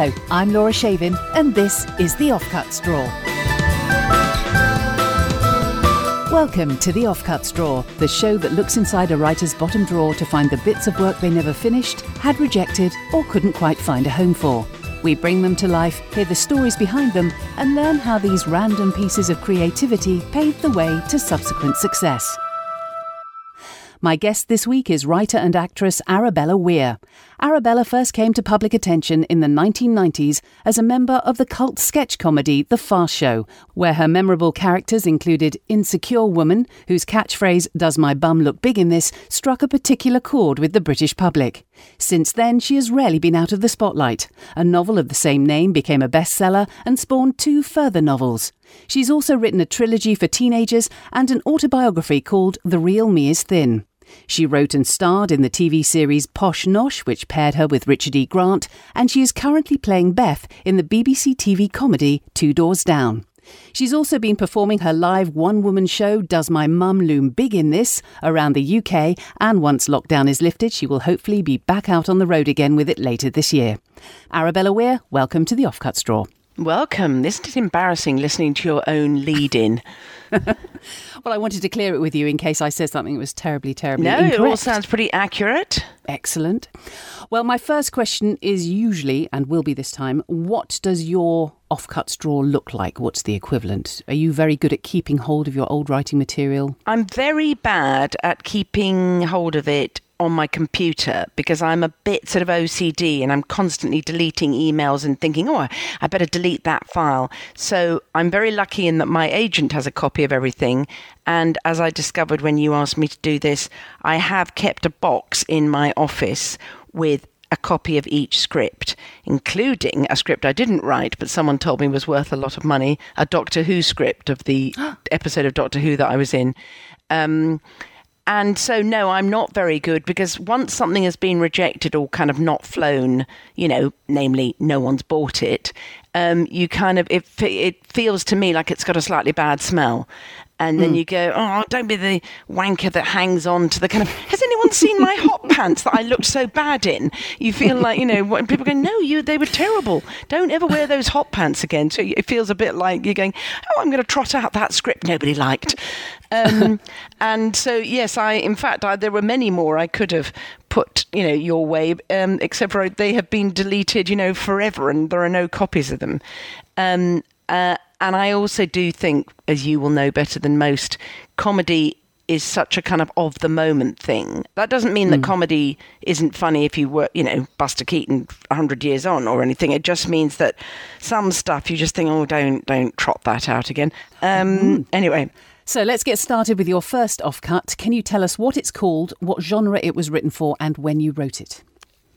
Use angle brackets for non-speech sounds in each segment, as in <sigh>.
Hello, I'm Laura Shavin, and this is the Offcuts Drawer. Welcome to the Offcuts Drawer, the show that looks inside a writer's bottom drawer to find the bits of work they never finished, had rejected, or couldn't quite find a home for. We bring them to life, hear the stories behind them, and learn how these random pieces of creativity paved the way to subsequent success. My guest this week is writer and actress Arabella Weir. Arabella first came to public attention in the 1990s as a member of the cult sketch comedy The Fast Show, where her memorable characters included Insecure Woman, whose catchphrase, Does my bum look big in this, struck a particular chord with the British public. Since then, she has rarely been out of the spotlight. A novel of the same name became a bestseller and spawned two further novels. She's also written a trilogy for teenagers and an autobiography called The Real Me is Thin. She wrote and starred in the TV series Posh Nosh, which paired her with Richard E. Grant, and she is currently playing Beth in the BBC TV comedy Two Doors Down. She's also been performing her live one woman show, Does My Mum Loom Big in This, around the UK, and once lockdown is lifted, she will hopefully be back out on the road again with it later this year. Arabella Weir, welcome to the Offcuts Drawer. Welcome. Isn't it embarrassing listening to your own lead in? <laughs> well, I wanted to clear it with you in case I said something that was terribly, terribly no, incorrect. it all sounds pretty accurate. Excellent. Well, my first question is usually, and will be this time, what does your offcuts drawer look like? What's the equivalent? Are you very good at keeping hold of your old writing material? I'm very bad at keeping hold of it on my computer because I'm a bit sort of OCD and I'm constantly deleting emails and thinking, oh, I better delete that file. So I'm very lucky in that my agent has a copy of everything. And as I discovered when you asked me to do this, I have kept a box in my office with a copy of each script, including a script I didn't write, but someone told me was worth a lot of money, a Doctor Who script of the <gasps> episode of Doctor Who that I was in. Um, and so, no, I'm not very good because once something has been rejected or kind of not flown, you know, namely, no one's bought it, um, you kind of, it, it feels to me like it's got a slightly bad smell. And then mm. you go, oh, don't be the wanker that hangs on to the kind of. Has anyone seen my hot pants that I looked so bad in? You feel like you know when people go, no, you they were terrible. Don't ever wear those hot pants again. So it feels a bit like you're going, oh, I'm going to trot out that script nobody liked. Um, <laughs> and so yes, I in fact I, there were many more I could have put you know your way, um, except for they have been deleted you know forever, and there are no copies of them. Um, uh, and I also do think, as you will know better than most, comedy is such a kind of of the moment thing. That doesn't mean mm. that hmm. comedy isn't funny if you were, you know, Buster Keaton 100 years on or anything. It just means that some stuff you just think, oh, don't don't trot that out again. Um, mm. Anyway. So let's get started with your first offcut. Can you tell us what it's called, what genre it was written for, and when you wrote it?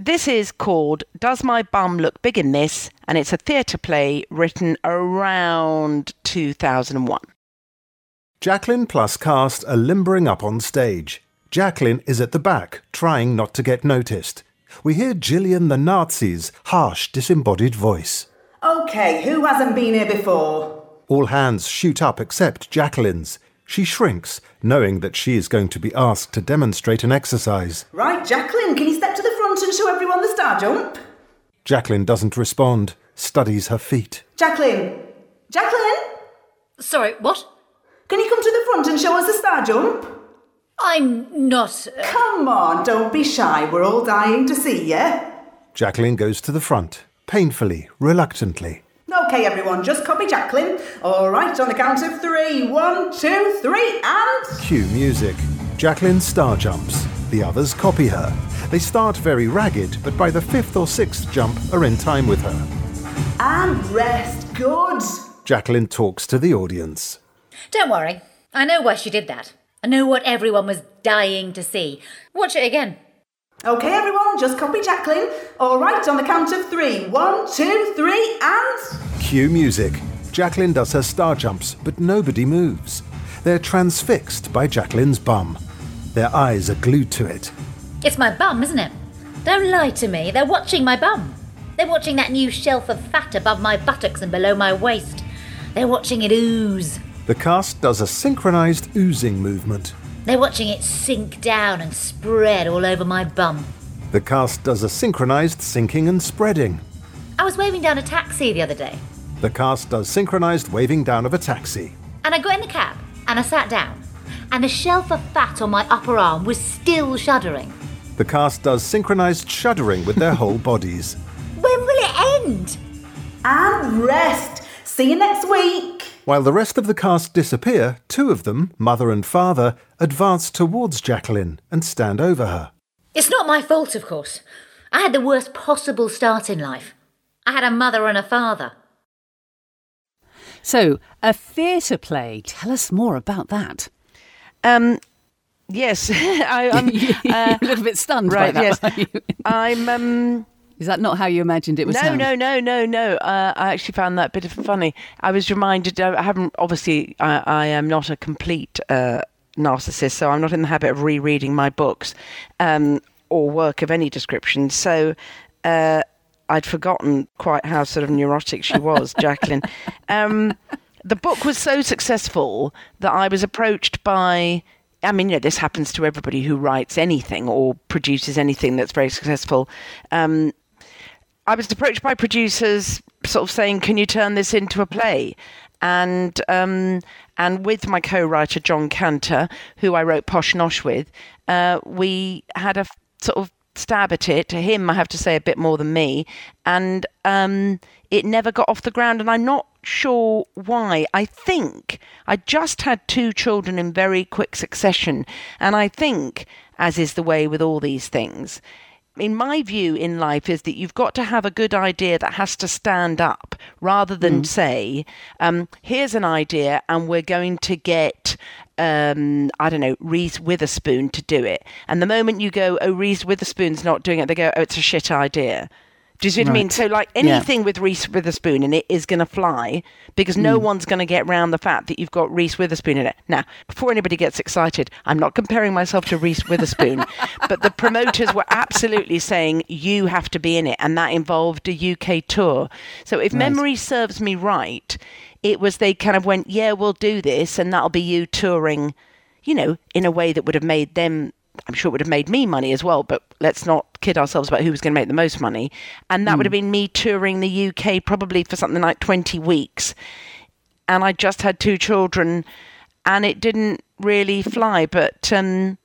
This is called Does My Bum Look Big in This? And it's a theatre play written around 2001. Jacqueline plus cast are limbering up on stage. Jacqueline is at the back, trying not to get noticed. We hear Gillian the Nazi's harsh, disembodied voice. OK, who hasn't been here before? All hands shoot up except Jacqueline's. She shrinks, knowing that she is going to be asked to demonstrate an exercise. Right, Jacqueline, can you step to the front and show everyone the star jump? Jacqueline doesn't respond, studies her feet. Jacqueline! Jacqueline! Sorry, what? Can you come to the front and show us the star jump? I'm not. Uh... Come on, don't be shy. We're all dying to see you. Jacqueline goes to the front, painfully, reluctantly. Okay, everyone, just copy Jacqueline. All right, on the count of three. One, two, three, and. Cue music. Jacqueline star jumps. The others copy her. They start very ragged, but by the fifth or sixth jump are in time with her. And rest. Good. Jacqueline talks to the audience. Don't worry. I know why she did that. I know what everyone was dying to see. Watch it again. Okay, everyone, just copy Jacqueline. All right, on the count of three. One, two, three, and. Cue music. Jacqueline does her star jumps, but nobody moves. They're transfixed by Jacqueline's bum. Their eyes are glued to it. It's my bum, isn't it? Don't lie to me. They're watching my bum. They're watching that new shelf of fat above my buttocks and below my waist. They're watching it ooze. The cast does a synchronized oozing movement. They're watching it sink down and spread all over my bum. The cast does a synchronized sinking and spreading. I was waving down a taxi the other day, The cast does synchronised waving down of a taxi. and I got in the cab and I sat down, and the shelf of fat on my upper arm was still shuddering. The cast does synchronised shuddering with their whole bodies. When will it end? And rest. See you next week. While the rest of the cast disappear, two of them, mother and father, advance towards Jacqueline and stand over her. It's not my fault, of course. I had the worst possible start in life. I had a mother and a father. So, a theatre play. Tell us more about that. Um, yes, <laughs> I, <laughs> I'm. Uh, a little bit stunned right. by that. Yes? <laughs> I'm. Um, Is that not how you imagined it would no, sound? no, no, no, no. Uh, I actually found that a bit of funny. I was reminded. I haven't obviously. I, I am not a complete uh, narcissist, so I'm not in the habit of rereading my books um, or work of any description. So. Uh, I'd forgotten quite how sort of neurotic she was, <laughs> Jacqueline. Um, the book was so successful that I was approached by. I mean, you know, this happens to everybody who writes anything or produces anything that's very successful. Um, I was approached by producers, sort of saying, "Can you turn this into a play?" And um, and with my co-writer Jon Canter, who I wrote Posh Nosh with, uh, we had a sort of stab at it. To him, I have to say, a bit more than me, and um, it never got off the ground. And I'm not sure why. I think I just had two children in very quick succession, and I think, as is the way with all these things in my view in life is that you've got to have a good idea that has to stand up rather than say um, here's an idea and we're going to get um, I don't know, Reese Witherspoon to do it. And the moment you go, oh, Reese Witherspoon's not doing it, they go, oh, it's a shit idea. Do you see what I mean? So, like Yeah. anything with Reese Witherspoon in it is going to fly because no mm. one's going to get round the fact that you've got Reese Witherspoon in it. Now, before anybody gets excited, I'm not comparing myself to Reese Witherspoon, <laughs> but the promoters were absolutely saying you have to be in it, and that involved a UK tour. So, if memory serves me right, it was they kind of went, yeah, we'll do this, and that'll be you touring, you know, in a way that would have made them. I'm sure it would have made me money as well, but let's not kid ourselves about who was going to make the most money. And that would have been me touring the UK probably for something like 20 weeks. And I just had two children and it didn't really fly. But, um,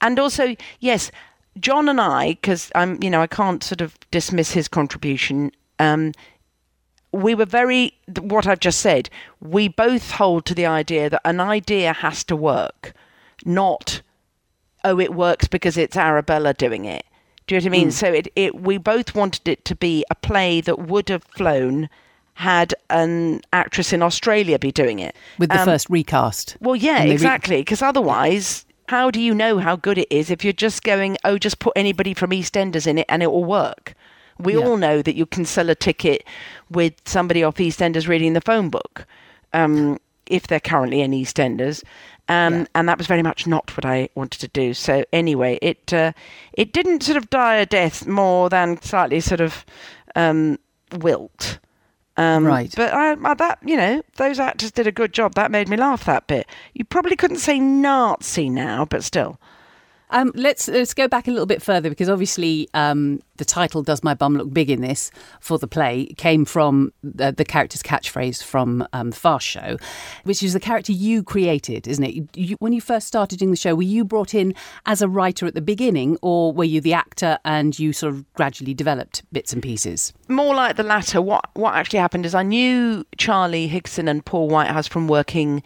and also, yes, John and I, because I'm, you know, I can't sort of dismiss his contribution. Um, we were very, what I've just said, we both hold to the idea that an idea has to work, not oh, it works because it's Arabella doing it. Do you know what I mean? So it, it we both wanted it to be a play that would have flown had an actress in Australia be doing it. With the Um, first recast. Well, yeah, re- exactly. Because otherwise, how do you know how good it is if you're just going, oh, just put anybody from EastEnders in it and it will work? We Yeah. all know that you can sell a ticket with somebody off EastEnders reading the phone book, um, if they're currently in EastEnders. Um, And that was very much not what I wanted to do. So anyway, it uh, it didn't sort of die a death more than slightly sort of um, wilt. Um, Right. But I, I, that you know, those actors did a good job. That made me laugh. That bit. You probably couldn't say Nazi now, but still. Um, let's let's go back a little bit further because obviously um, the title "Does My Bum Look Big in This?" for the play came from the, the character's catchphrase from um, the Fast Show, which is the character you created, isn't it? You, when you first started doing the show, were you brought in as a writer at the beginning, or were you the actor and you sort of gradually developed bits and pieces? more like the latter. What what actually happened is I knew Charlie Higson and Paul Whitehouse from working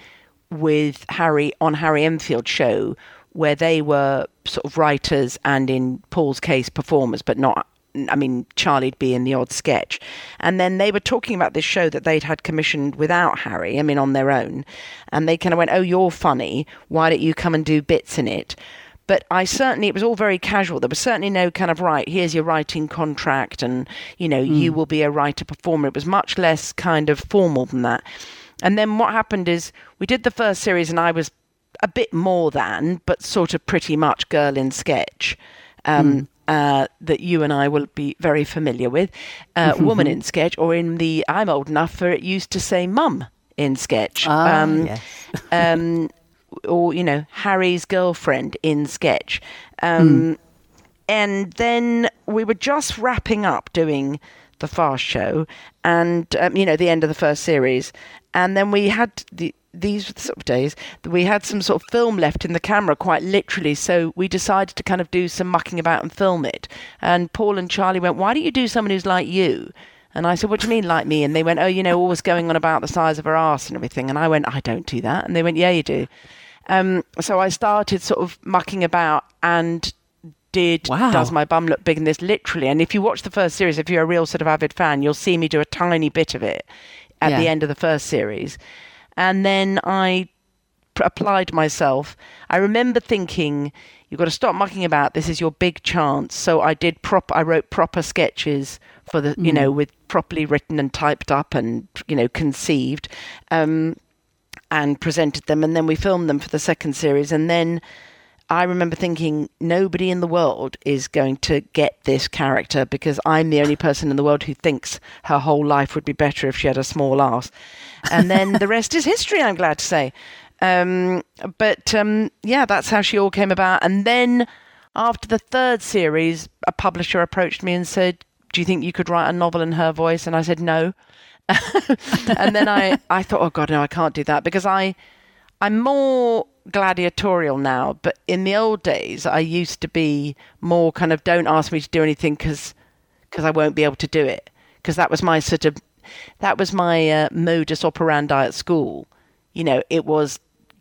with Harry on Harry Enfield show, where they were sort of writers and in Paul's case performers, but not. I mean, Charlie'd be in the odd sketch, and then they were talking about this show that they'd had commissioned without Harry. I mean, on their own, and they kind of went, "Oh, you're funny. Why don't you come and do bits in it?" but I certainly it was all very casual. There was certainly no kind of right. Here's your writing contract, and you know you hmm. will be a writer performer. It was much less kind of formal than that. And then what happened is we did the first series, and I was a bit more than, but sort of pretty much girl in sketch. Um, uh, that you and I will be very familiar with, uh, woman in sketch, or in the I'm old enough for it used to say mum in sketch. Ah, Um, yes. <laughs> um, or you know Harry's girlfriend in sketch, um, and then we were just wrapping up doing the Fast Show, and um, you know the end of the first series, and then we had the these sort of days we had some sort of film left in the camera quite literally so we decided to kind of do some mucking about and film it and paul and charlie went why don't you do someone who's like you and I said, What do you mean, like me? And they went, Oh, you know, always going on about the size of her ass and everything. And I went, I don't do that. And they went, Yeah, you do. Um, so I started sort of mucking about and did Wow. Does My Bum Look Big in This literally. And if you watch the first series, if you're a real sort of avid fan, you'll see me do a tiny bit of it at the end of the first series. And then I pr- applied myself. I remember thinking, you've got to stop mucking about. This is your big chance. So I did prop. I wrote proper sketches for the, you know, with properly written and typed up and you know conceived, um, and presented them. And then we filmed them for the second series. And then I remember thinking, nobody in the world is going to get this character because I'm the only person in the world who thinks her whole life would be better if she had a small ass. And then the rest is history, I'm glad to say. Um, but um, yeah, that's how she all came about. And then after the third series, a publisher approached me and said, Do you think you could write a novel in her voice? And I said, No. <laughs> and then I, I thought, oh God, no, I can't do that because I, I'm more gladiatorial now. But in the old days, I used to be more kind of don't ask me to do anything because I won't be able to do it. Because that was my sort of, that was my uh, modus operandi at school. You know, it was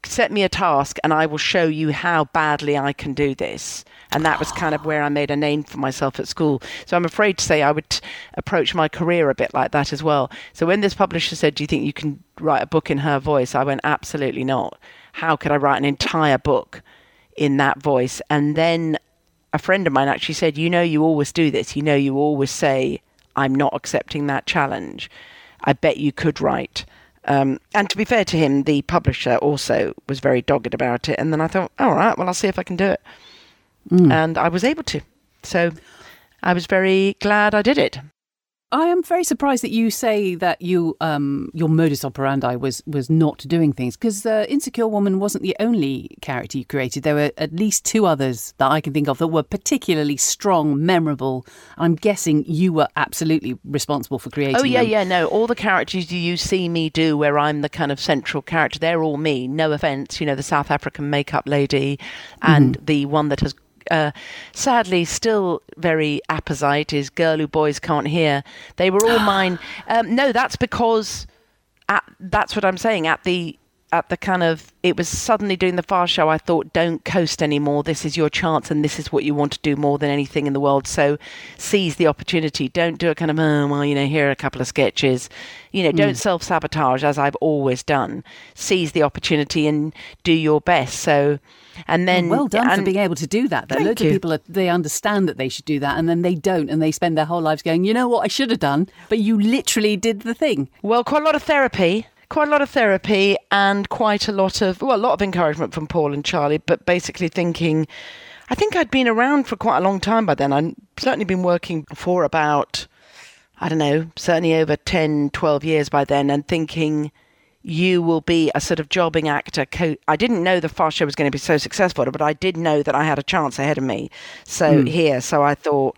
set me a task and I will show you how badly I can do this. And that was kind of where I made a name for myself at school. So I'm afraid to say I would approach my career a bit like that as well. So when this publisher said, Do you think you can write a book in her voice? I went, Absolutely not. How could I write an entire book in that voice? And then a friend of mine actually said, You know, you always do this. You know, you always say, I'm not accepting that challenge. I bet you could write. Um, and to be fair to him, the publisher also was very dogged about it. And then I thought, all right, well, I'll see if I can do it. And I was able to. So I was very glad I did it. I am very surprised that you say that you um, your modus operandi was was not doing things because uh, Insecure Woman wasn't the only character you created. There were at least two others that I can think of that were particularly strong, memorable. I'm guessing you were absolutely responsible for creating. Oh yeah, them. yeah. No, all the characters you see me do, where I'm the kind of central character, they're all me. No offense, you know, the South African makeup lady, and the one that has. Uh, sadly, still very apposite is girl who boys can't hear. They were all <gasps> mine. Um, no, that's because at, that's what I'm saying. At the at the kind of it was suddenly doing the fast show. I thought, don't coast anymore. This is your chance, and this is what you want to do more than anything in the world. So seize the opportunity. Don't do a kind of oh, well, you know, here are a couple of sketches. You know, don't self sabotage as I've always done. Seize the opportunity and do your best. So, and oh, then well done for being able to do that. Though loads you. of people are, they understand that they should do that, and then they don't, and they spend their whole lives going, you know what, I should have done, but you literally did the thing. Well, quite a lot of therapy, quite a lot of therapy, and quite a lot of well, a lot of encouragement from Paul and Charlie. But basically thinking, I think I'd been around for quite a long time by then. I'd certainly been working for about, I don't know, certainly over 10, 12 years by then, and thinking. You will be a sort of jobbing actor. Co- I didn't know the fast show was going to be so successful, but I did know that I had a chance ahead of me. So hmm. here, so I thought,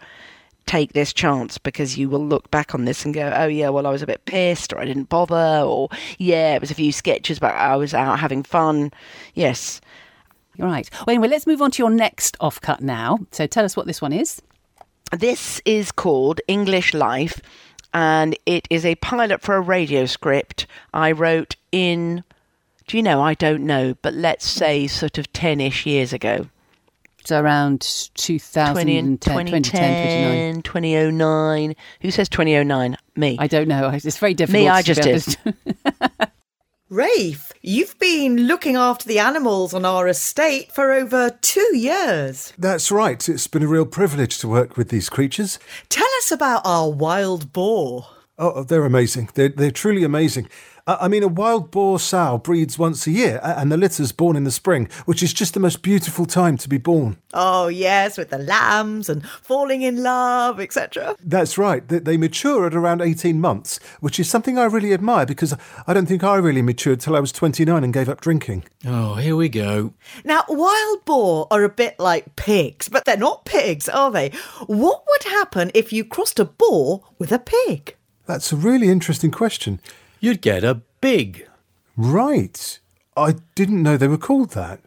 take this chance because you will look back on this and go, oh yeah, well I was a bit pissed or I didn't bother or yeah, it was a few sketches, but I was out having fun. Yes. You're right. Well, anyway, let's move on to your next offcut now. So tell us what this one is. This is called English Life and it is a pilot for a radio script I wrote in, do you know, I don't know, but let's say sort of 10 ish years ago. So around 2010, 20 2010, 2010, 2010, 2009. Who says 2009? Me. I don't know. It's very difficult. Me, I just did. <laughs> Rafe, you've been looking after the animals on our estate for over two years. That's right. It's been a real privilege to work with these creatures. Tell us about our wild boar. Oh, they're amazing. They're, they're truly amazing. I I mean, a wild boar sow breeds once a year, and the litter's born in the spring, which is just the most beautiful time to be born. Oh, yes, with the lambs and falling in love, etc. That's right. They, they mature at around 18 months, which is something I really admire because I don't think I really matured till I was 29 and gave up drinking. Oh, here we go. Now, wild boar are a bit like pigs, but they're not pigs, are they? What would happen if you crossed a boar with a pig? That's a really interesting question. You'd get a big. Right. I didn't know they were called that.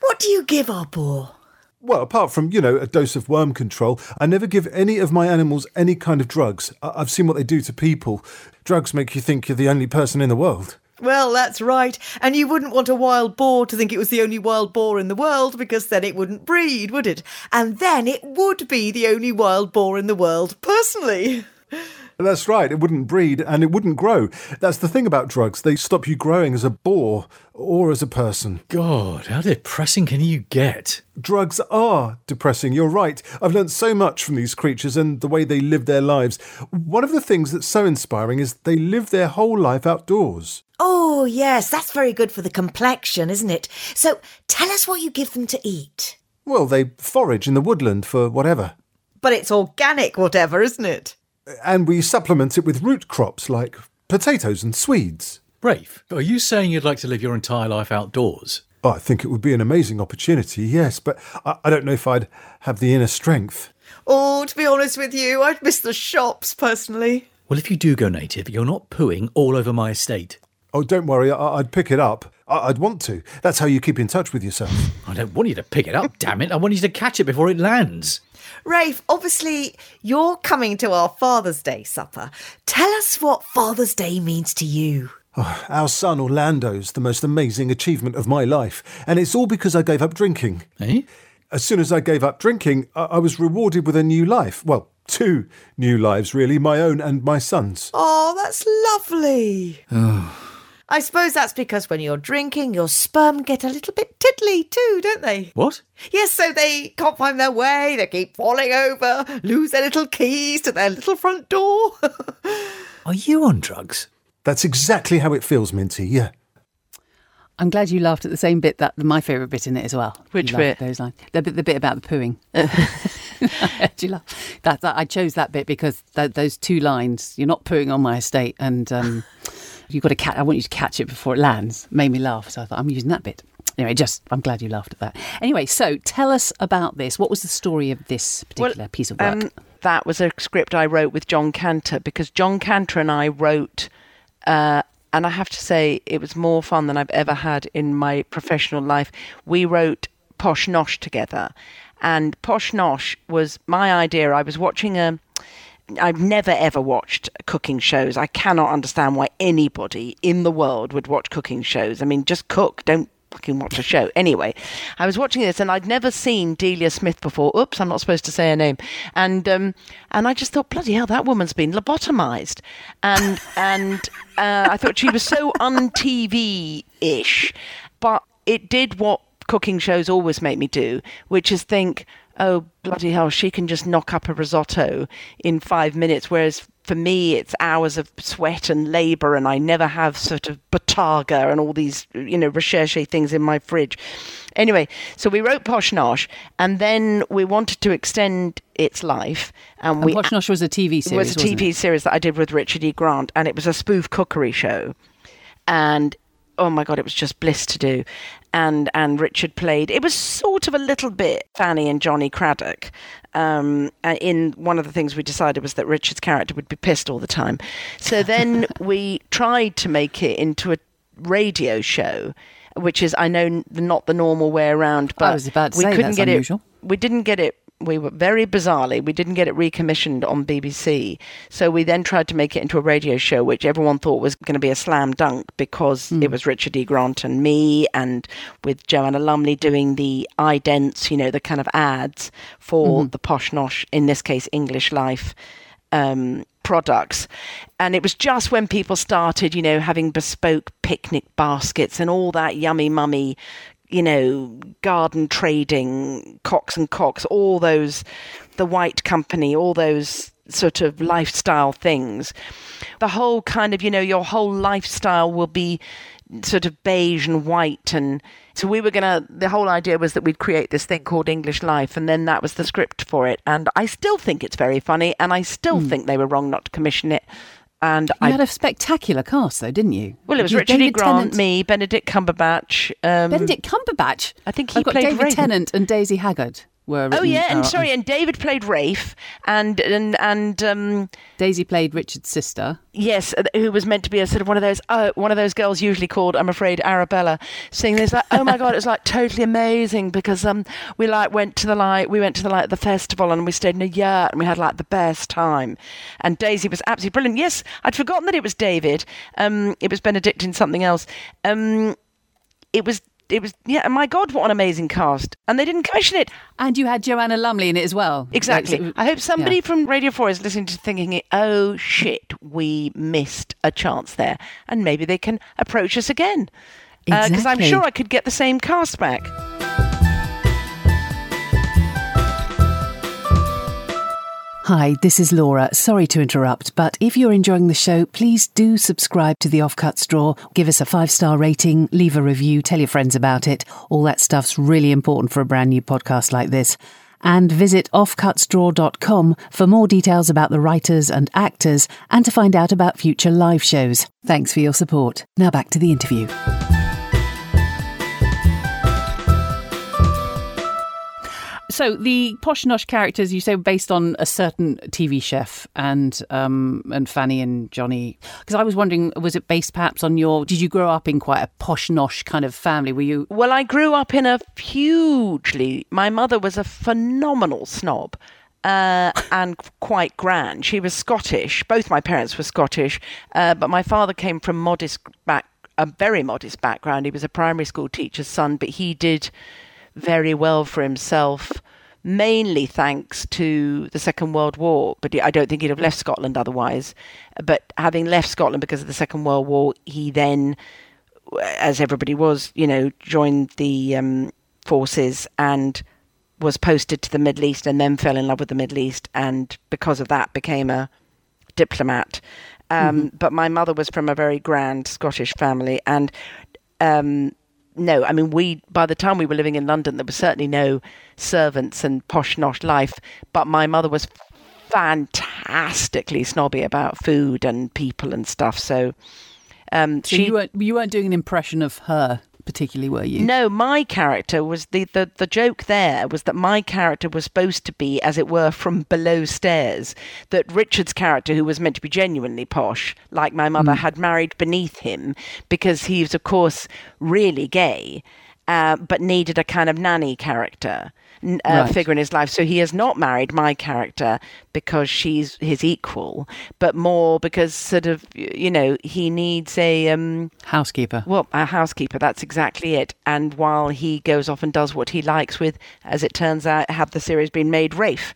What do you give our boar? Well, apart from, you know, a dose of worm control, I never give any of my animals any kind of drugs. I- I've seen what they do to people. Drugs make you think you're the only person in the world. Well, that's right. And you wouldn't want a wild boar to think it was the only wild boar in the world because then it wouldn't breed, would it? And then it would be the only wild boar in the world, personally. <laughs> That's right, it wouldn't breed and it wouldn't grow. That's the thing about drugs. They stop you growing as a boar or as a person. God, how depressing can you get? Drugs are depressing, you're right. I've learnt so much from these creatures and the way they live their lives. One of the things that's so inspiring is they live their whole life outdoors. Oh, yes, that's very good for the complexion, isn't it? So tell us what you give them to eat. Well, they forage in the woodland for whatever. But it's organic, whatever, isn't it? And we supplement it with root crops like potatoes and swedes. Rafe, are you saying you'd like to live your entire life outdoors? Oh, I think it would be an amazing opportunity, yes, but I, I don't know if I'd have the inner strength. Oh, to be honest with you, I'd miss the shops, personally. Well, if you do go native, you're not pooing all over my estate. Oh, don't worry, I, I'd pick it up. I, I'd want to. That's how you keep in touch with yourself. I don't want you to pick it up, damn it. I want you to catch it before it lands. Rafe, obviously, you're coming to our Father's Day supper. Tell us what Father's Day means to you. Our son Orlando's the most amazing achievement of my life, and it's all because I gave up drinking. Eh? As soon as I gave up drinking, I, I was rewarded with a new life. Well, two new lives, really, my own and my son's. Oh, that's lovely. I suppose that's because when you're drinking, your sperm get a little bit tiddly too, don't they? What? Yes, so they can't find their way, they keep falling over, lose their little keys to their little front door. <laughs> Are you on drugs? That's exactly how it feels, Minty, yeah. I'm glad you laughed at the same bit that my favourite bit in it as well. Which You bit? Those lines. The, bit- the bit about the pooing. <laughs> <laughs> I you laugh. That, that I chose that bit because th those two lines. You're not pooing on my estate, and um, you've got to catch. I want you to catch it before it lands. Made me laugh, so I thought I'm using that bit. Anyway, just I'm glad you laughed at that. Anyway, so tell us about this. What was the story of this particular piece of work? Um, that was a script I wrote with Jon Canter because Jon Canter and I wrote, uh, and I have to say it was more fun than I've ever had in my professional life. We wrote Posh Nosh together, and Posh Nosh was my idea. I was watching a. I've never ever watched cooking shows. I cannot understand why anybody in the world would watch cooking shows. I mean, just cook. Don't fucking watch a show. Anyway, I was watching this and I'd never seen Delia Smith before. Oops, I'm not supposed to say her name. And um, and I just thought, bloody hell, that woman's been lobotomized. And and uh, I thought she was so un TV ish, but it did what cooking shows always make me do, which is think, oh bloody hell, she can just knock up a risotto in five minutes, whereas for me it's hours of sweat and labour, and I never have sort of bottarga and all these you know recherche things in my fridge. Anyway, so we wrote Posh Nosh, and then we wanted to extend its life, and, and we Posh Nosh was a TV series. it was a TV it? series that I did with Richard E. Grant, and it was a spoof cookery show, and oh my god, it was just bliss to do. And and Richard played. It was sort of a little bit Fanny and Johnnie Cradock. Um, in one of the things we decided was that Richard's character would be pissed all the time. So <laughs> then we tried to make it into a radio show. Which is, I know, not the normal way around, but was about to we couldn't get unusual. it we didn't get it we were very bizarrely we didn't get it recommissioned on BBC so we then tried to make it into a radio show which everyone thought was going to be a slam dunk because Hmm. it was Richard E Grant and me and with Joanna Lumley doing the idents you know the kind of ads for Mm-hmm. the posh nosh in this case English Life um, products. And it was just when people started, you know, having bespoke picnic baskets and all that yummy mummy, you know, garden trading, Cox and Cox, all those, the White Company, all those sort of lifestyle things. The whole kind of, you know, your whole lifestyle will be sort of beige and white and so we were gonna the whole idea was that we'd create this thing called english life and then that was the script for it and i still think it's very funny and i still Hmm. think they were wrong not to commission it and You i had a spectacular cast, though, didn't you? well it was You richard e grant Tennant- me benedict cumberbatch um, Benedict Cumberbatch. I think he I've got played David Rafe. Tennant and Daisy Haggard were. oh yeah and uh, sorry and david played rafe and and and um Daisy played Richard's sister. Yes, uh, who was meant to be a sort of one of those, uh, one of those girls usually called, I'm afraid, Arabella, Seeing this like, oh my god, it was like totally amazing because um we like went to the like we went to the like the festival and we stayed in a yurt and we had like the best time, and Daisy was absolutely brilliant. Yes, I'd forgotten that it was David. Um, it was Benedict in something else. Um, it was. It was yeah. My God, what an amazing cast! And they didn't commission it. And you had Joanna Lumley in it as well. Exactly. Like, I hope somebody yeah. from Radio 4 is listening to thinking, oh shit, we missed a chance there. And maybe they can approach us again. Uh, because I'm sure I could get the same cast back. Hi, this is Laura. Sorry to interrupt, but if you're enjoying the show, please do subscribe to the Offcuts Drawer. Give us a five star rating, leave a review, tell your friends about it. All that stuff's really important for a brand new podcast like this. And visit offcutsdrawer.com for more details about the writers and actors and to find out about future live shows. Thanks for your support. Now back to the interview. So the posh nosh characters you say were based on a certain TV chef and um and Fanny and Johnnie. Because I was wondering, was it based perhaps on your? Did you grow up in quite a posh nosh kind of family? Were you? Well, I grew up in a hugely. My mother was a phenomenal snob. Uh, and quite grand. She was Scottish. Both my parents were Scottish, uh, but my father came from modest back, a very modest background. He was a primary school teacher's son, but he did very well for himself, mainly thanks to the Second World War. But I don't think he'd have left Scotland otherwise. But having left Scotland because of the Second World War, he then as everybody was, you know, joined the um, forces and was posted to the Middle East and then fell in love with the Middle East and because of that became a diplomat. Um, But my mother was from a very grand Scottish family and um, no, I mean, we, by the time we were living in London, there was certainly no servants and posh nosh life, but my mother was fantastically snobby about food and people and stuff. So, um, So she you weren't you weren't doing an impression of her particularly, were you? no, my character was the, the the joke there was that my character was supposed to be, as it were, from below stairs. That Richard's character, who was meant to be genuinely posh, like my mother, had married beneath him because he was, of course, really gay, uh, but needed a kind of nanny character. Uh, Right. figure in his life. So he has not married my character because she's his equal, but more because sort of you know he needs a um, Housekeeper. well, a housekeeper, that's exactly it. And while he goes off and does what he likes with, as it turns out, had the series been made, Rafe,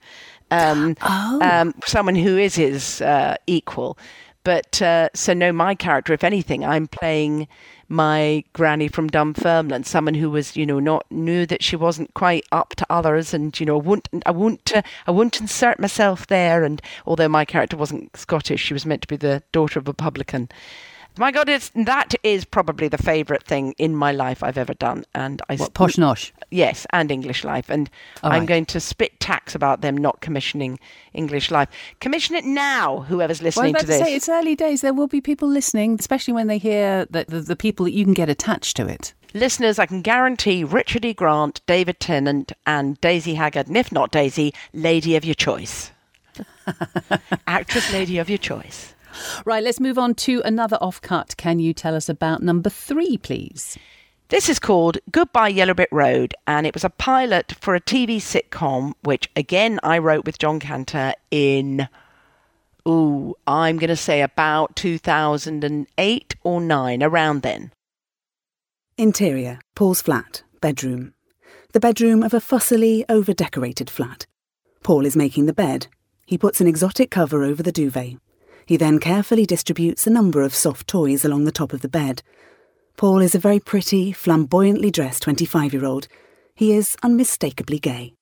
um, um, someone who is his uh, equal. But uh, so, no, my character, if anything, I'm playing my granny from Dunfermline, someone who was, you know, not knew that she wasn't quite up to others, and you know, I wouldn't, I won't uh, I won't insert myself there. And although my character wasn't Scottish, she was meant to be the daughter of a publican. My God, it's that is probably the favourite thing in my life I've ever done, and I What posh nosh? yes, and English Life, and All I'm right. going to spit tacks about them not commissioning English Life. Commission it now, whoever's Well, I was listening about to to this. say it's early days. There will be people listening, especially when they hear that the, the people that you can get attached to it. Listeners, I can guarantee Richard E. Grant, David Tennant, and Daisy Haggard, and if not Daisy, lady of your choice. <laughs> Actress lady of your choice. Right, let's move on to another offcut. Can you tell us about number three, please? This is called Goodbye Yellow Brick Road, and it was a pilot for a TV sitcom, which again I wrote with Jon Canter in, ooh, I'm going to say about 2008 or 9, around then. Interior, Paul's flat, bedroom. The bedroom of a fussily, over decorated flat. Paul is making the bed. He puts an exotic cover over the duvet. He then carefully distributes a number of soft toys along the top of the bed. Paul is a very pretty, flamboyantly dressed 25 year old. He is unmistakably gay.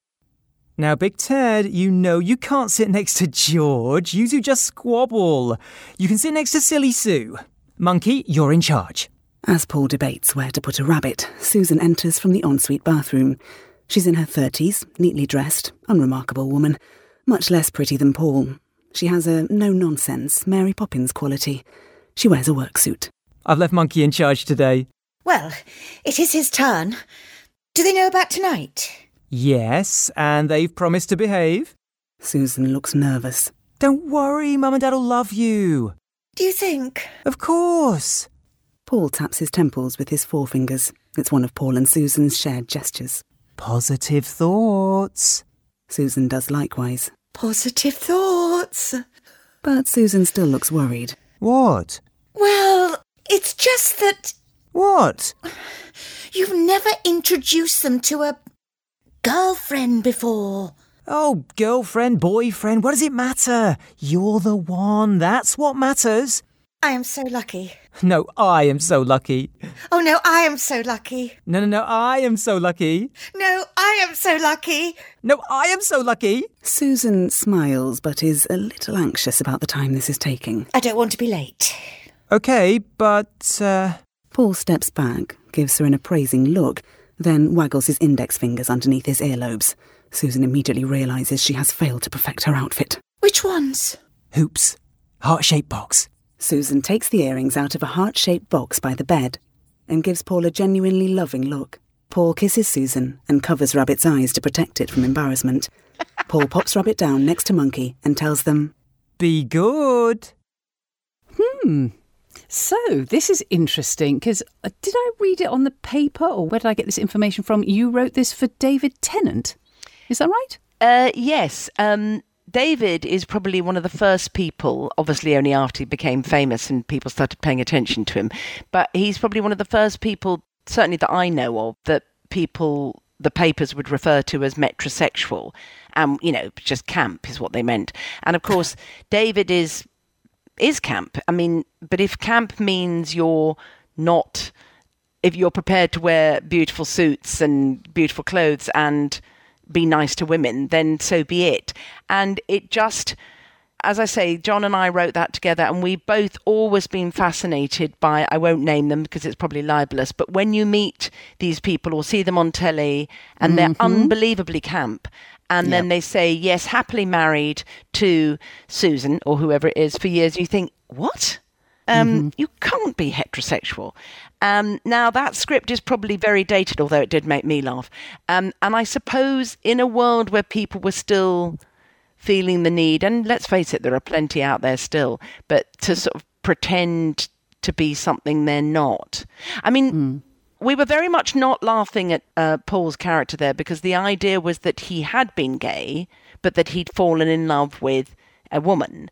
Now, Big Ted, you know you can't sit next to George. You two just squabble. You can sit next to Silly Sue. Monkey, you're in charge. As Paul debates where to put a rabbit, Susan enters from the ensuite bathroom. She's in her 30s, neatly dressed, unremarkable woman, much less pretty than Paul. She has a no nonsense Mary Poppins quality. She wears a work suit. I've left Monkey in charge today. Well, it is his turn. Do they know about tonight? Yes, and they've promised to behave. Susan looks nervous. Don't worry, Mum and Dad'll love you. Do you think? Of course. Paul taps his temples with his forefingers. It's one of Paul and Susan's shared gestures. Positive thoughts. Susan does likewise. Positive thoughts. But Susan still looks worried. What? Well, it's just that What? you've never introduced them to a girlfriend before. Oh, girlfriend, boyfriend, what does it matter? You're the one. That's what matters. I am so lucky. No, I am so lucky. Oh no, I am so lucky. No, no, no, I am so lucky. No, I am so lucky. No, I am so lucky. Susan smiles but is a little anxious about the time this is taking. I don't want to be late. Okay, but, uh, Paul steps back, gives her an appraising look, then waggles his index fingers underneath his earlobes. Susan immediately realises she has failed to perfect her outfit. Which ones? hoops. Heart shaped box. Susan takes the earrings out of a heart shaped box by the bed and gives Paul a genuinely loving look. Paul kisses Susan and covers Rabbit's eyes to protect it from embarrassment. <laughs> Paul pops Rabbit down next to Monkey and tells them, Be good. Hmm. So this is interesting because uh, did I read it on the paper or where did I get this information from? You wrote this for David Tennant. Is that right? Uh, yes. Um, David is probably one of the first people, obviously only after he became famous and people started paying attention to him, but he's probably one of the first people, certainly that I know of, that people, the papers would refer to as metrosexual. Um, you know, just camp is what they meant. And of course, <laughs> David is is camp. I mean, but if camp means you're not, if you're prepared to wear beautiful suits and beautiful clothes and be nice to women, then so be it. And it just, as I say, John and I wrote that together, and we've both always been fascinated by, I won't name them because it's probably libelous, but when you meet these people or see them on telly and they're mm-hmm. unbelievably camp, and then they say, yes, happily married to Susan or whoever it is for years, you think, what? Um, You can't be heterosexual. Um, now, that script is probably very dated, although it did make me laugh. Um, and I suppose in a world where people were still feeling the need, and let's face it, there are plenty out there still, but to sort of pretend to be something they're not. I mean, we were very much not laughing at uh, Paul's character there because the idea was that he had been gay, but that he'd fallen in love with a woman.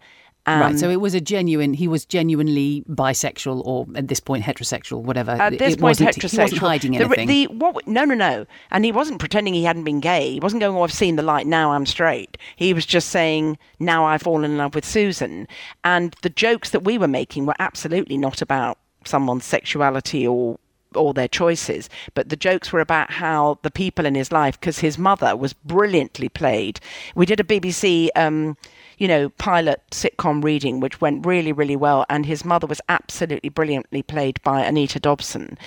Um, right. So it was a genuine. He was genuinely bisexual, or at this point heterosexual, whatever. At this it point, heterosexual. He wasn't hiding The- anything. The, what, no, no, no. And he wasn't pretending he hadn't been gay. He wasn't going, oh, I've seen the light, now I'm straight. He was just saying, now I've fallen in love with Susan. And the jokes that we were making were absolutely not about someone's sexuality or or their choices, but the jokes were about how the people in his life, because his mother was brilliantly played. We did a BBC, um, you know, pilot sitcom reading, which went really, really well, and his mother was absolutely brilliantly played by Anita Dobson.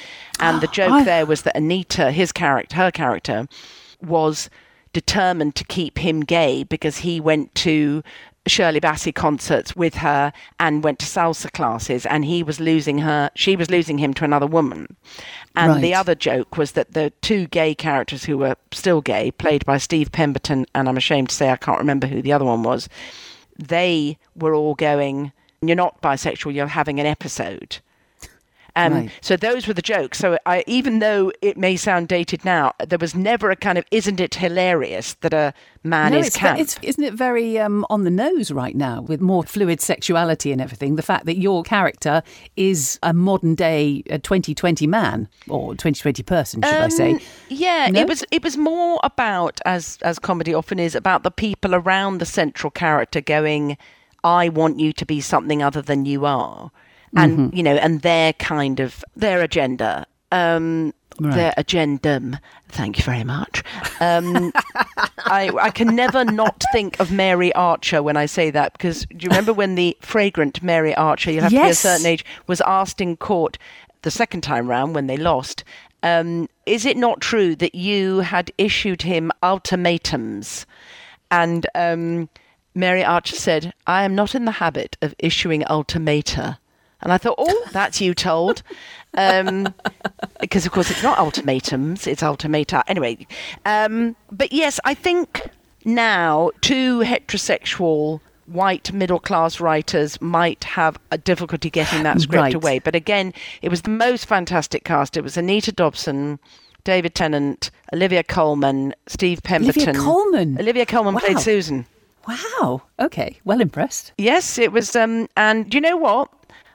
And the <gasps> joke I- there was that Anita, his character, her character, was determined to keep him gay because he went to Shirley Bassey concerts with her and went to salsa classes and he was losing her she was losing him to another woman. And the other joke was that the two gay characters who were still gay played by Steve Pemberton and I'm ashamed to say I can't remember who the other one was they were all going you're not bisexual you're having an episode um, Right. So those were the jokes. So I, even though it may sound dated now, there was never a kind of "isn't it hilarious that a man no, is it's, camp?" it's isn't it very um, on the nose right now with more fluid sexuality and everything. The fact that your character is a modern day uh, 2020 man or 2020 person, should I say? Um, Yeah, No? it was. It was more about as as comedy often is about the people around the central character going, "I want you to be something other than you are," and Mm-hmm. you know, and their kind of their agenda um, Right. their agendum. Thank you very much. Um, <laughs> I, I can never not think of Mary Archer when I say that because do you remember when the fragrant Mary Archer, you have to be a certain age, was asked in court the second time round when they lost, um, is it not true that you had issued him ultimatums? And um, Mary Archer said, I am not in the habit of issuing ultimata. And I thought, oh, that's you told. Um, because, of course, it's not ultimatums, it's ultimata. Anyway, um, but yes, I think now two heterosexual white middle class writers might have a difficulty getting that script Right. away. But again, it was the most fantastic cast. It was Anita Dobson, David Tennant, Olivia Colman, Steve Pemberton. Olivia Colman. Olivia Colman played Susan. Wow. Okay. Well impressed. Yes, it was. Um, and do you know what?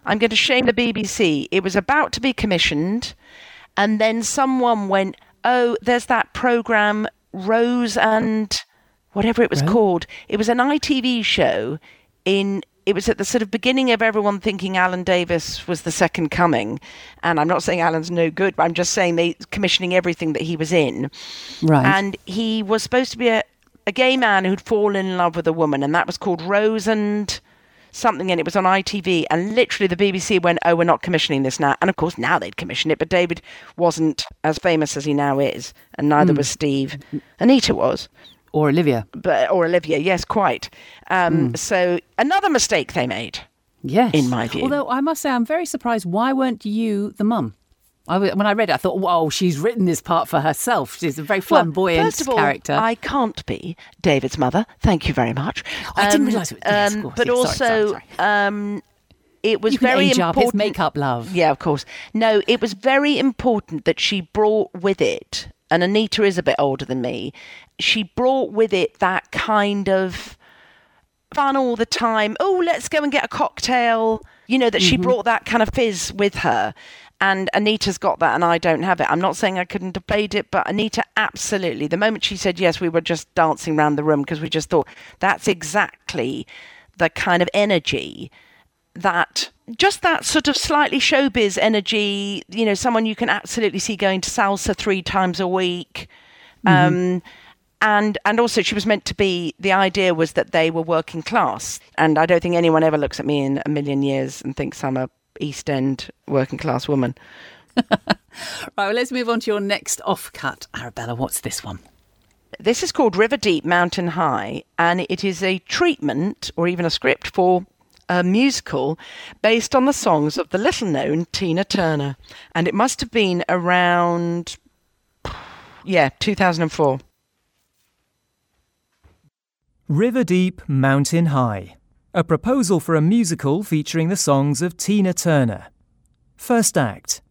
I'm going to shame the BBC. It was about to be commissioned, and then someone went, "Oh, there's that program Rose and whatever it was called. It was an ITV show. In it was at the sort of beginning of everyone thinking Alan Davies was the second coming, and I'm not saying Alan's no good, but I'm just saying they commissioning everything that he was in. Right. And he was supposed to be a, a gay man who'd fallen in love with a woman, and that was called Rose and something, and it was on ITV. And literally, the BBC went, "Oh, we're not commissioning this now." And of course, now they'd commission it, but David wasn't as famous as he now is, and neither was Steve. Anita was, Or Olivia. but or Olivia, yes, quite. Um, So another mistake they made. Yes. In my view. Although I must say, I'm very surprised. Why weren't you the mum? I, when I read it, I thought, "Whoa, she's written this part for herself. She's a very flamboyant well, first of all, character." I can't be David's mother. Thank you very much. I didn't realise it was- um, but yes, also, sorry, sorry. Um, it was very age up. It's important. makeup, love. Yeah, of course. No, it was very important that she brought with it, and Anita is a bit older than me. She brought with it that kind of fun all the time. Oh, let's go and get a cocktail. You know, that she brought that kind of fizz with her. And Anita's got that, and I don't have it. I'm not saying I couldn't have played it, but Anita absolutely. The moment she said yes, we were just dancing around the room because we just thought that's exactly the kind of energy that just that sort of slightly showbiz energy, you know, someone you can absolutely see going to salsa three times a week. Um, and and also she was meant to be the idea was that they were working class. And I don't think anyone ever looks at me in a million years and thinks I'm a East End working class woman. <laughs> Right, well, let's move on to your next offcut. Arabella, what's this one? This is called River Deep Mountain High, and it is a treatment or even a script for a musical based on the songs of the little known Tina Turner. And it must have been around, yeah, 2004. River Deep, Mountain High. A proposal for a musical featuring the songs of Tina Turner. First act.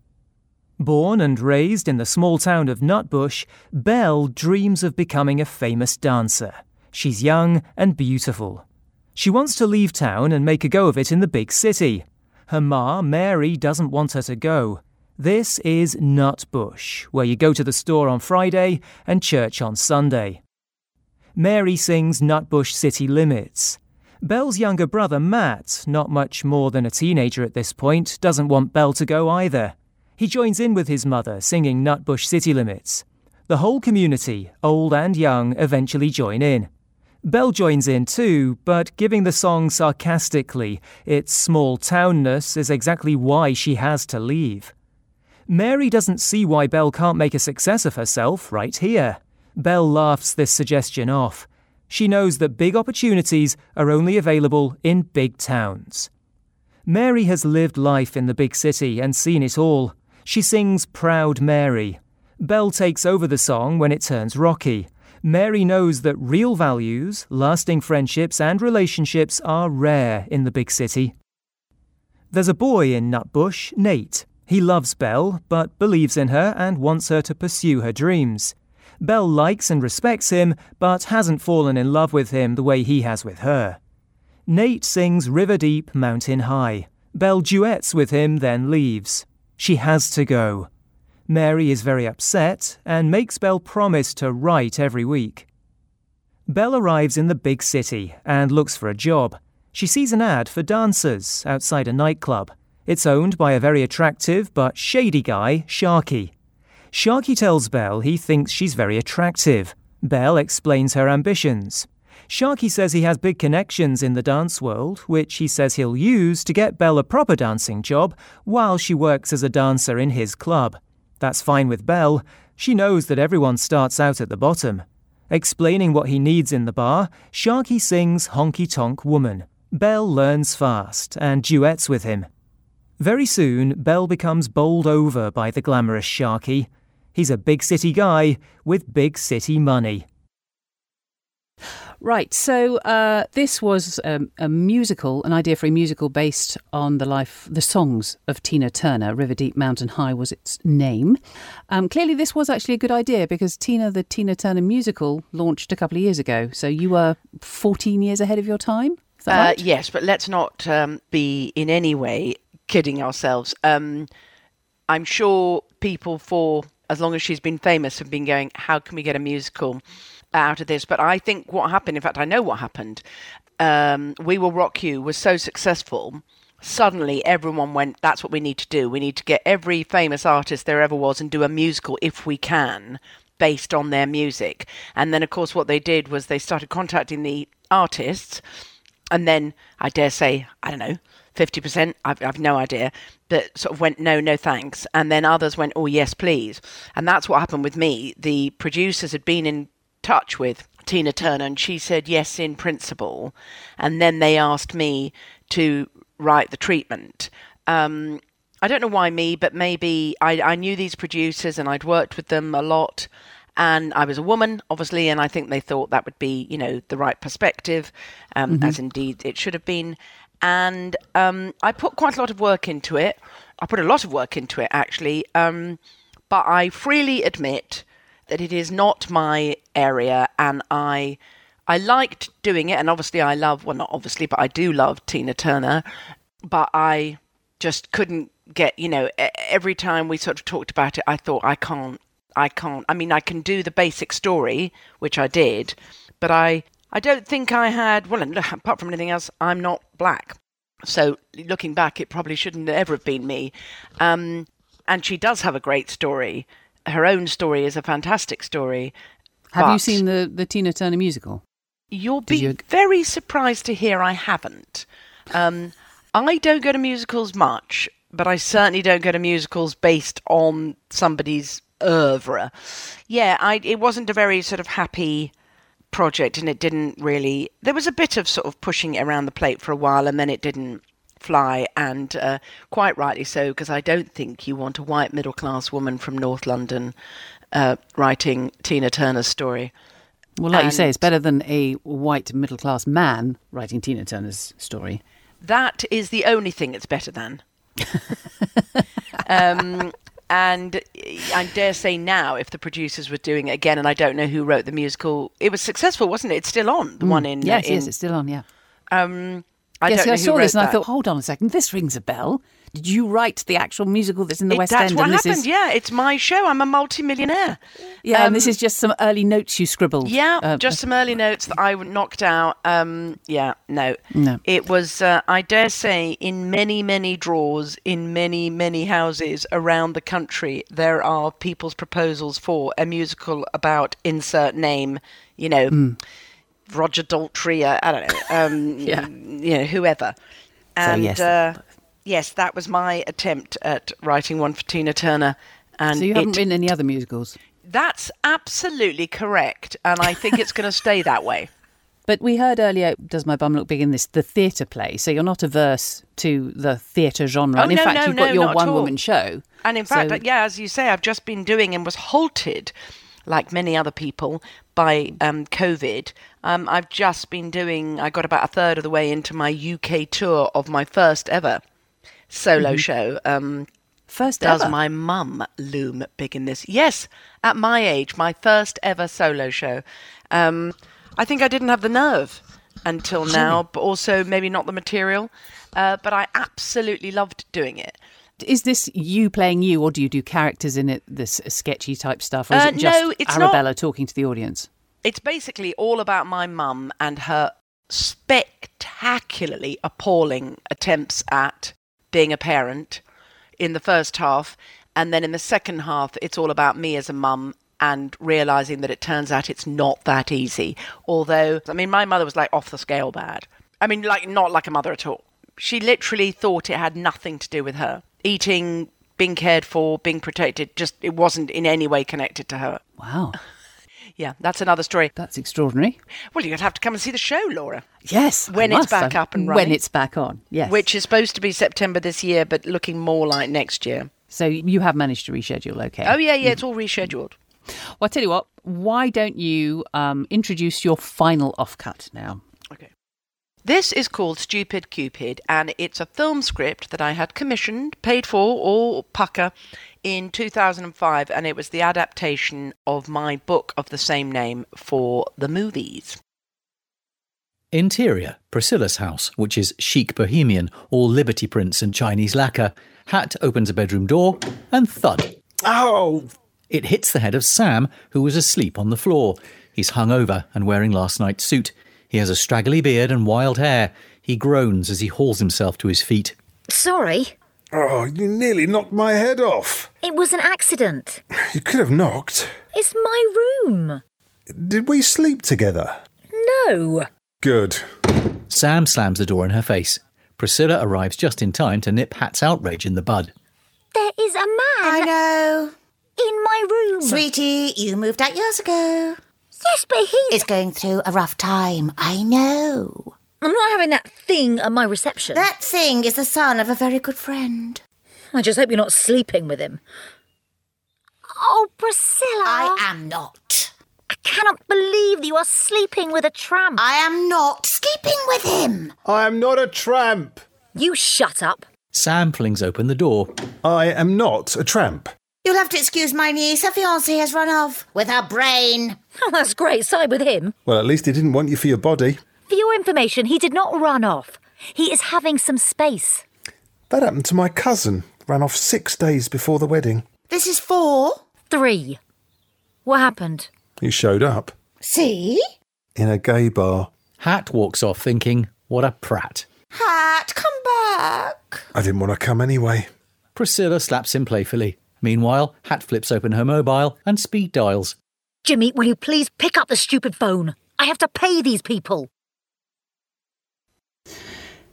Born and raised in the small town of Nutbush, Belle dreams of becoming a famous dancer. She's young and beautiful. She wants to leave town and make a go of it in the big city. Her ma, Mary, doesn't want her to go. This is Nutbush, where you go to the store on Friday and church on Sunday. Mary sings Nutbush City Limits. Belle's younger brother, Matt, not much more than a teenager at this point, doesn't want Belle to go either. He joins in with his mother, singing Nutbush City Limits. The whole community, old and young, eventually join in. Belle joins in too, but giving the song sarcastically, its small townness is exactly why she has to leave. Mary doesn't see why Belle can't make a success of herself right here. Belle laughs this suggestion off. She knows that big opportunities are only available in big towns. Mary has lived life in the big city and seen it all. She sings Proud Mary. Belle takes over the song when it turns rocky. Mary knows that real values, lasting friendships, and relationships are rare in the big city. There's a boy in Nutbush, Nate. He loves Belle, but believes in her and wants her to pursue her dreams. Belle likes and respects him, but hasn't fallen in love with him the way he has with her. Nate sings River Deep, Mountain High. Belle duets with him, then leaves. She has to go. Mary is very upset and makes Belle promise to write every week. Belle arrives in the big city and looks for a job. She sees an ad for dancers outside a nightclub. It's owned by a very attractive but shady guy, Sharky. Sharky tells Belle he thinks she's very attractive. Belle explains her ambitions. Sharky says he has big connections in the dance world, which he says he'll use to get Belle a proper dancing job while she works as a dancer in his club. That's fine with Belle. She knows that everyone starts out at the bottom. Explaining what he needs in the bar, Sharky sings Honky Tonk Woman. Belle learns fast and duets with him. Very soon, Belle becomes bowled over by the glamorous Sharky. He's a big city guy with big city money. Right, so uh, this was um, a musical, an idea for a musical based on the life, the songs of Tina Turner. River Deep Mountain High was its name. Um, clearly, this was actually a good idea because Tina, the Tina Turner musical, launched a couple of years ago. So you were 14 years ahead of your time? Is that Uh, right? yes, but let's not um, be in any way kidding ourselves. Um, I'm sure people, for as long as she's been famous, have been going, how can we get a musical out of this? But I think what happened, in fact, I know what happened. Um, we Will Rock You was so successful. Suddenly, everyone went, that's what we need to do. We need to get every famous artist there ever was and do a musical if we can based on their music. And then, of course, what they did was they started contacting the artists and then I dare say, I don't know, 50%, I've, I've no idea, that sort of went, no, no thanks. And then others went, oh, yes, please. And that's what happened with me. The producers had been in touch with Tina Turner and she said, yes, in principle. And then they asked me to write the treatment. Um, I don't know why me, but maybe I, I knew these producers and I'd worked with them a lot and I was a woman, obviously, and I think they thought that would be, you know, the right perspective, um, as indeed it should have been. And um, I put quite a lot of work into it. I put a lot of work into it, actually. Um, but I freely admit that it is not my area, and I I liked doing it, and obviously I love well, not obviously, but I do love Tina Turner, but I just couldn't get you know every time we sort of talked about it, I thought I can't I can't. I mean, I can do the basic story, which I did, but I I don't think I had. Well, apart from anything else, I'm not black. So looking back, it probably shouldn't ever have been me. Um, and she does have a great story. Her own story is a fantastic story. Have you seen the, the Tina Turner musical? You'll be you- very surprised to hear I haven't. Um, I don't go to musicals much, but I certainly don't go to musicals based on somebody's oeuvre. Yeah, I, it wasn't a very sort of happy project, and it didn't really. There was a bit of sort of pushing it around the plate for a while, and then it didn't fly, and uh, quite rightly so, because I don't think you want a white middle class woman from North London uh, writing Tina Turner's story. Well, like you say, it's better than a white middle class man writing Tina Turner's story. That is the only thing it's better than. <laughs> um, and I dare say now, if the producers were doing it again, and I don't know who wrote the musical, it was successful, wasn't it? It's still on the one in. Mm. Yes, in, yes, it's still on, yeah. Um, I yes, don't know I who saw this and I thought, hold on a second, this rings a bell. Did you write the actual musical that's in the It- West that's End? what happened. is, Yeah, it's my show. I'm a multimillionaire. yeah, and this Um, is just some early notes you scribbled. Yeah, Uh, just some early notes that I knocked out. Um, yeah, no. No. It was, uh, I dare say, in many, many drawers, in many, many houses around the country, there are people's proposals for a musical about insert name, you know, Hmm. Roger Daltrey, uh, I don't know, um, <laughs> Yeah. you know, whoever. And yes, uh, yes, that was my attempt at writing one for Tina Turner. And so you haven't it- written any other musicals. that's absolutely correct, and I think it's going to stay that way. <laughs> But we heard earlier, does my bum look big in this, the theatre play? So you're not averse to the theatre genre. Oh, and in no, fact, no, you've no, got your not at one woman show. And in fact, yeah, as you say, I've just been doing and was halted, like many other people, by um, COVID. Um, I've just been doing. I got about a third of the way into my UK tour of my first ever solo show. Um, First does ever. my mum loom big in this? Yes, at my age, my first ever solo show. Um, I think I didn't have the nerve until now, but also maybe not the material. Uh, but I absolutely loved doing it. Is this you playing you, or do you do characters in it, this sketchy type stuff? Or is Uh, it just no, it's not- Arabella talking to the audience? It's basically all about my mum and her spectacularly appalling attempts at being a parent in the first half. And then in the second half, it's all about me as a mum and realizing that it turns out it's not that easy. Although, I mean, my mother was like off the scale bad. I mean, like, not like a mother at all. She literally thought it had nothing to do with her. Eating, being cared for, being protected, just it wasn't in any way connected to her. Wow. Yeah, that's another story. That's extraordinary. Well, you'd have to come and see the show, Laura. Yes. When I it's must. back I- up and running. When it's back on, yes. Which is supposed to be September this year, but looking more like next year. So you have managed to reschedule, okay? Oh, yeah, yeah, it's all rescheduled. Well, I tell you what, why don't you um, introduce your final offcut now? This is called Stupid Cupid, and it's a film script that I had commissioned, paid for, or pucker, in 2005, and it was the adaptation of my book of the same name for the movies. Interior, Priscilla's house, which is chic bohemian, all liberty prints and Chinese lacquer. Hat opens a bedroom door, and thud. Oh! It hits the head of Sam, who was asleep on the floor. He's hung over and wearing last night's suit. He has a straggly beard and wild hair. He groans as he hauls himself to his feet. Sorry, Oh, you nearly knocked my head off. it was an accident. You could have knocked. It's my room. Did we sleep together? No. Good. Sam slams the door in her face. Priscilla arrives just in time to nip Hat's outrage in the bud. There is a man. I know. In my room. Sweetie, you moved out years ago. Yes, but he. Is going through a rough time. I know. I'm not having that thing at my reception. That thing is the son of a very good friend. I just hope you're not sleeping with him. Oh, Priscilla. I am not. I cannot believe that you are sleeping with a tramp. I am not sleeping with him. I am not a tramp. You shut up. Sam flings open the door. I am not a tramp. You'll have to excuse my niece. Her fiancé has run off with her brain. Oh, that's great. Side with him. Well, at least he didn't want you for your body. For your information, he did not run off. He is having some space. That happened to my cousin. Ran off six days before the wedding. This is four. Three. What happened? He showed up See? in a gay bar. Hat walks off thinking, what a prat. Hat, come back. I didn't want to come anyway. Priscilla slaps him playfully. Meanwhile, Hat flips open her mobile and speed dials. Jimmy, will you please pick up the stupid phone? I have to pay these people.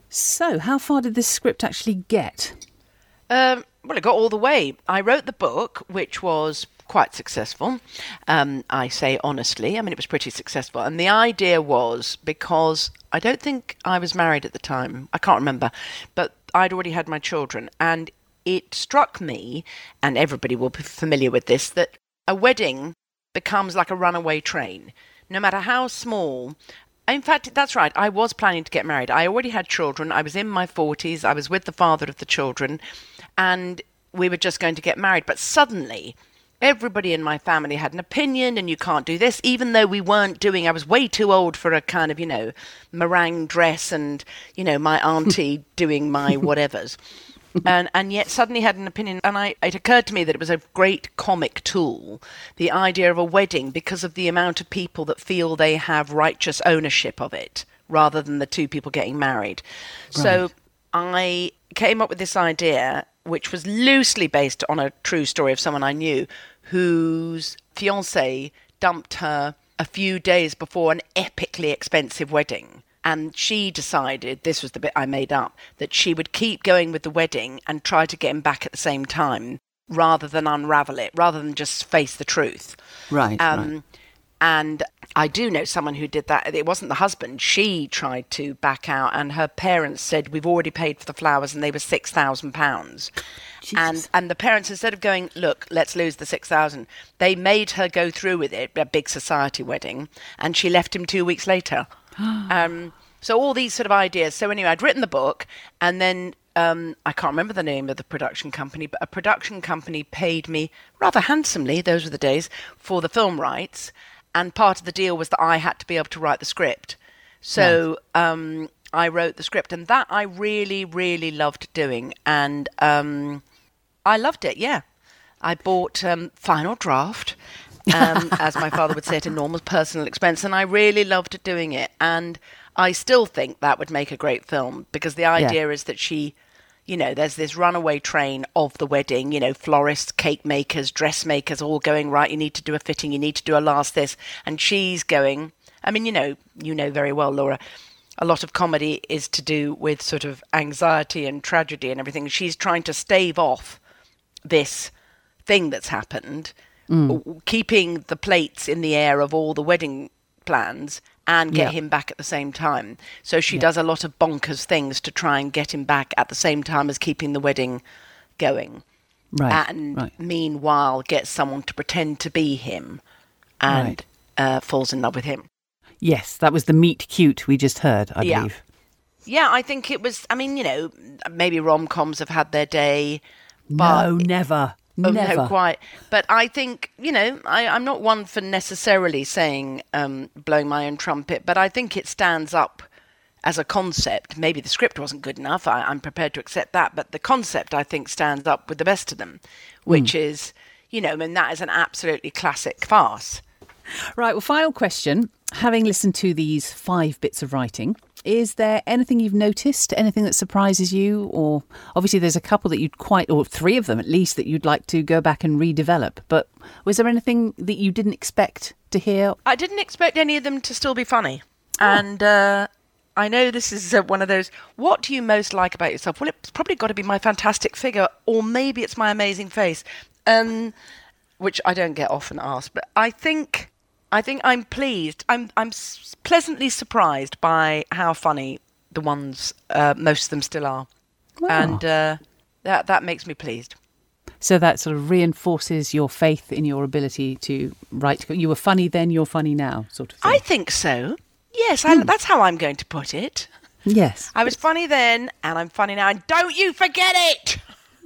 So, how far did this script actually get? Um, well, it got all the way. I wrote the book, which was quite successful. Um, I say honestly, I mean, it was pretty successful. And the idea was because I don't think I was married at the time, I can't remember, but I'd already had my children. And it struck me, and everybody will be familiar with this, that a wedding becomes like a runaway train. No matter how small, in fact, that's right. I was planning to get married. I already had children. I was in my 40s. I was with the father of the children, and we were just going to get married. But suddenly, everybody in my family had an opinion, and you can't do this, even though we weren't doing. I was way too old for a kind of, you know, meringue dress and, you know, my <laughs> auntie doing my whatevers. And and yet suddenly had an opinion and I it occurred to me that it was a great comic tool the idea of a wedding because of the amount of people that feel they have righteous ownership of it rather than the two people getting married. So I came up with this idea which was loosely based on a true story of someone I knew whose fiance dumped her a few days before an epically expensive wedding and she decided this was the bit I made up that she would keep going with the wedding and try to get him back at the same time rather than unravel it, rather than just face the truth. Right. Um, right. And I do know someone who did that. It wasn't the husband. She tried to back out, and her parents said, "We've already paid for the flowers, and they were six thousand pounds." And and the parents, instead of going, "Look, let's lose the six thousand, they made her go through with it, a big society wedding, and she left him two weeks later. <gasps> um, so all these sort of ideas. So anyway, I'd written the book, and then um, I can't remember the name of the production company, but a production company paid me rather handsomely. Those were the days for the film rights, and part of the deal was that I had to be able to write the script. So um, I wrote the script, and that I really, really loved doing, and um, I loved it. Yeah, I bought um, Final Draft, um, as my father would say, at enormous personal expense, and I really loved doing it. And I still think that would make a great film because the idea is that she, you know, there's this runaway train of the wedding, you know, florists, cake makers, dressmakers, all going, right, you need to do a fitting, you need to do a last this. And she's going, I mean, you know, you know very well, Laura, a lot of comedy is to do with sort of anxiety and tragedy and everything. She's trying to stave off this thing that's happened, Mm. keeping the plates in the air of all the wedding plans and get Yeah. him back at the same time. So she Yeah. does a lot of bonkers things to try and get him back at the same time as keeping the wedding going. Right. And right. meanwhile, gets someone to pretend to be him and Right. uh, falls in love with him. Yes, that was the meet cute we just heard, I Yeah. believe. Yeah, I think it was. I mean, you know, maybe rom coms have had their day. But no, never. Oh, never. No, quite. But I think, you know, I, I'm not one for necessarily saying um, blowing my own trumpet, but I think it stands up as a concept. Maybe the script wasn't good enough. I, I'm prepared to accept that. But the concept, I think, stands up with the best of them, which is, you know, and that is an absolutely classic farce. Right, well, final question. Having listened to these five bits of writing, is there anything you've noticed, anything that surprises you? Or obviously, there's a couple that you'd quite, or three of them at least, that you'd like to go back and redevelop. But was there anything that you didn't expect to hear? I didn't expect any of them to still be funny. And uh, I know this is uh, one of those. What do you most like about yourself? Well, it's probably got to be my fantastic figure, or maybe it's my amazing face, um, which I don't get often asked. But I think, I think I'm pleased. I'm I'm s- pleasantly surprised by how funny the ones, uh, most of them still are, and uh, that that makes me pleased. So that sort of reinforces your faith in your ability to write. You were funny then, you're funny now, sort of thing. I think so. Yes, I, that's how I'm going to put it. Yes. I was funny then, and I'm funny now, and don't you forget it!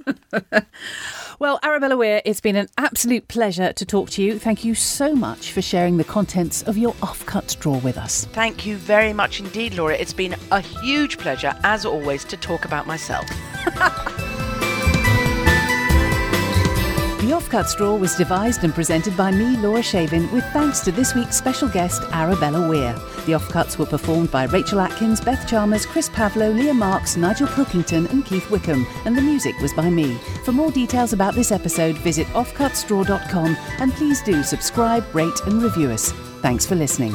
<laughs> Well, Arabella Weir, it's been an absolute pleasure to talk to you. Thank you so much for sharing the contents of your offcut drawer with us. Thank you very much indeed, Laura. It's been a huge pleasure, as always, to talk about myself. <laughs> The Offcuts Drawer was devised and presented by me, Laura Shavin, with thanks to this week's special guest, Arabella Weir. The Offcuts were performed by Rachel Atkins, Beth Chalmers, Chris Pavlo, Leah Marks, Nigel Pilkington, and Keith Wickham, and the music was by me. For more details about this episode, visit offcutsdrawer.com and please do subscribe, rate, and review us. Thanks for listening.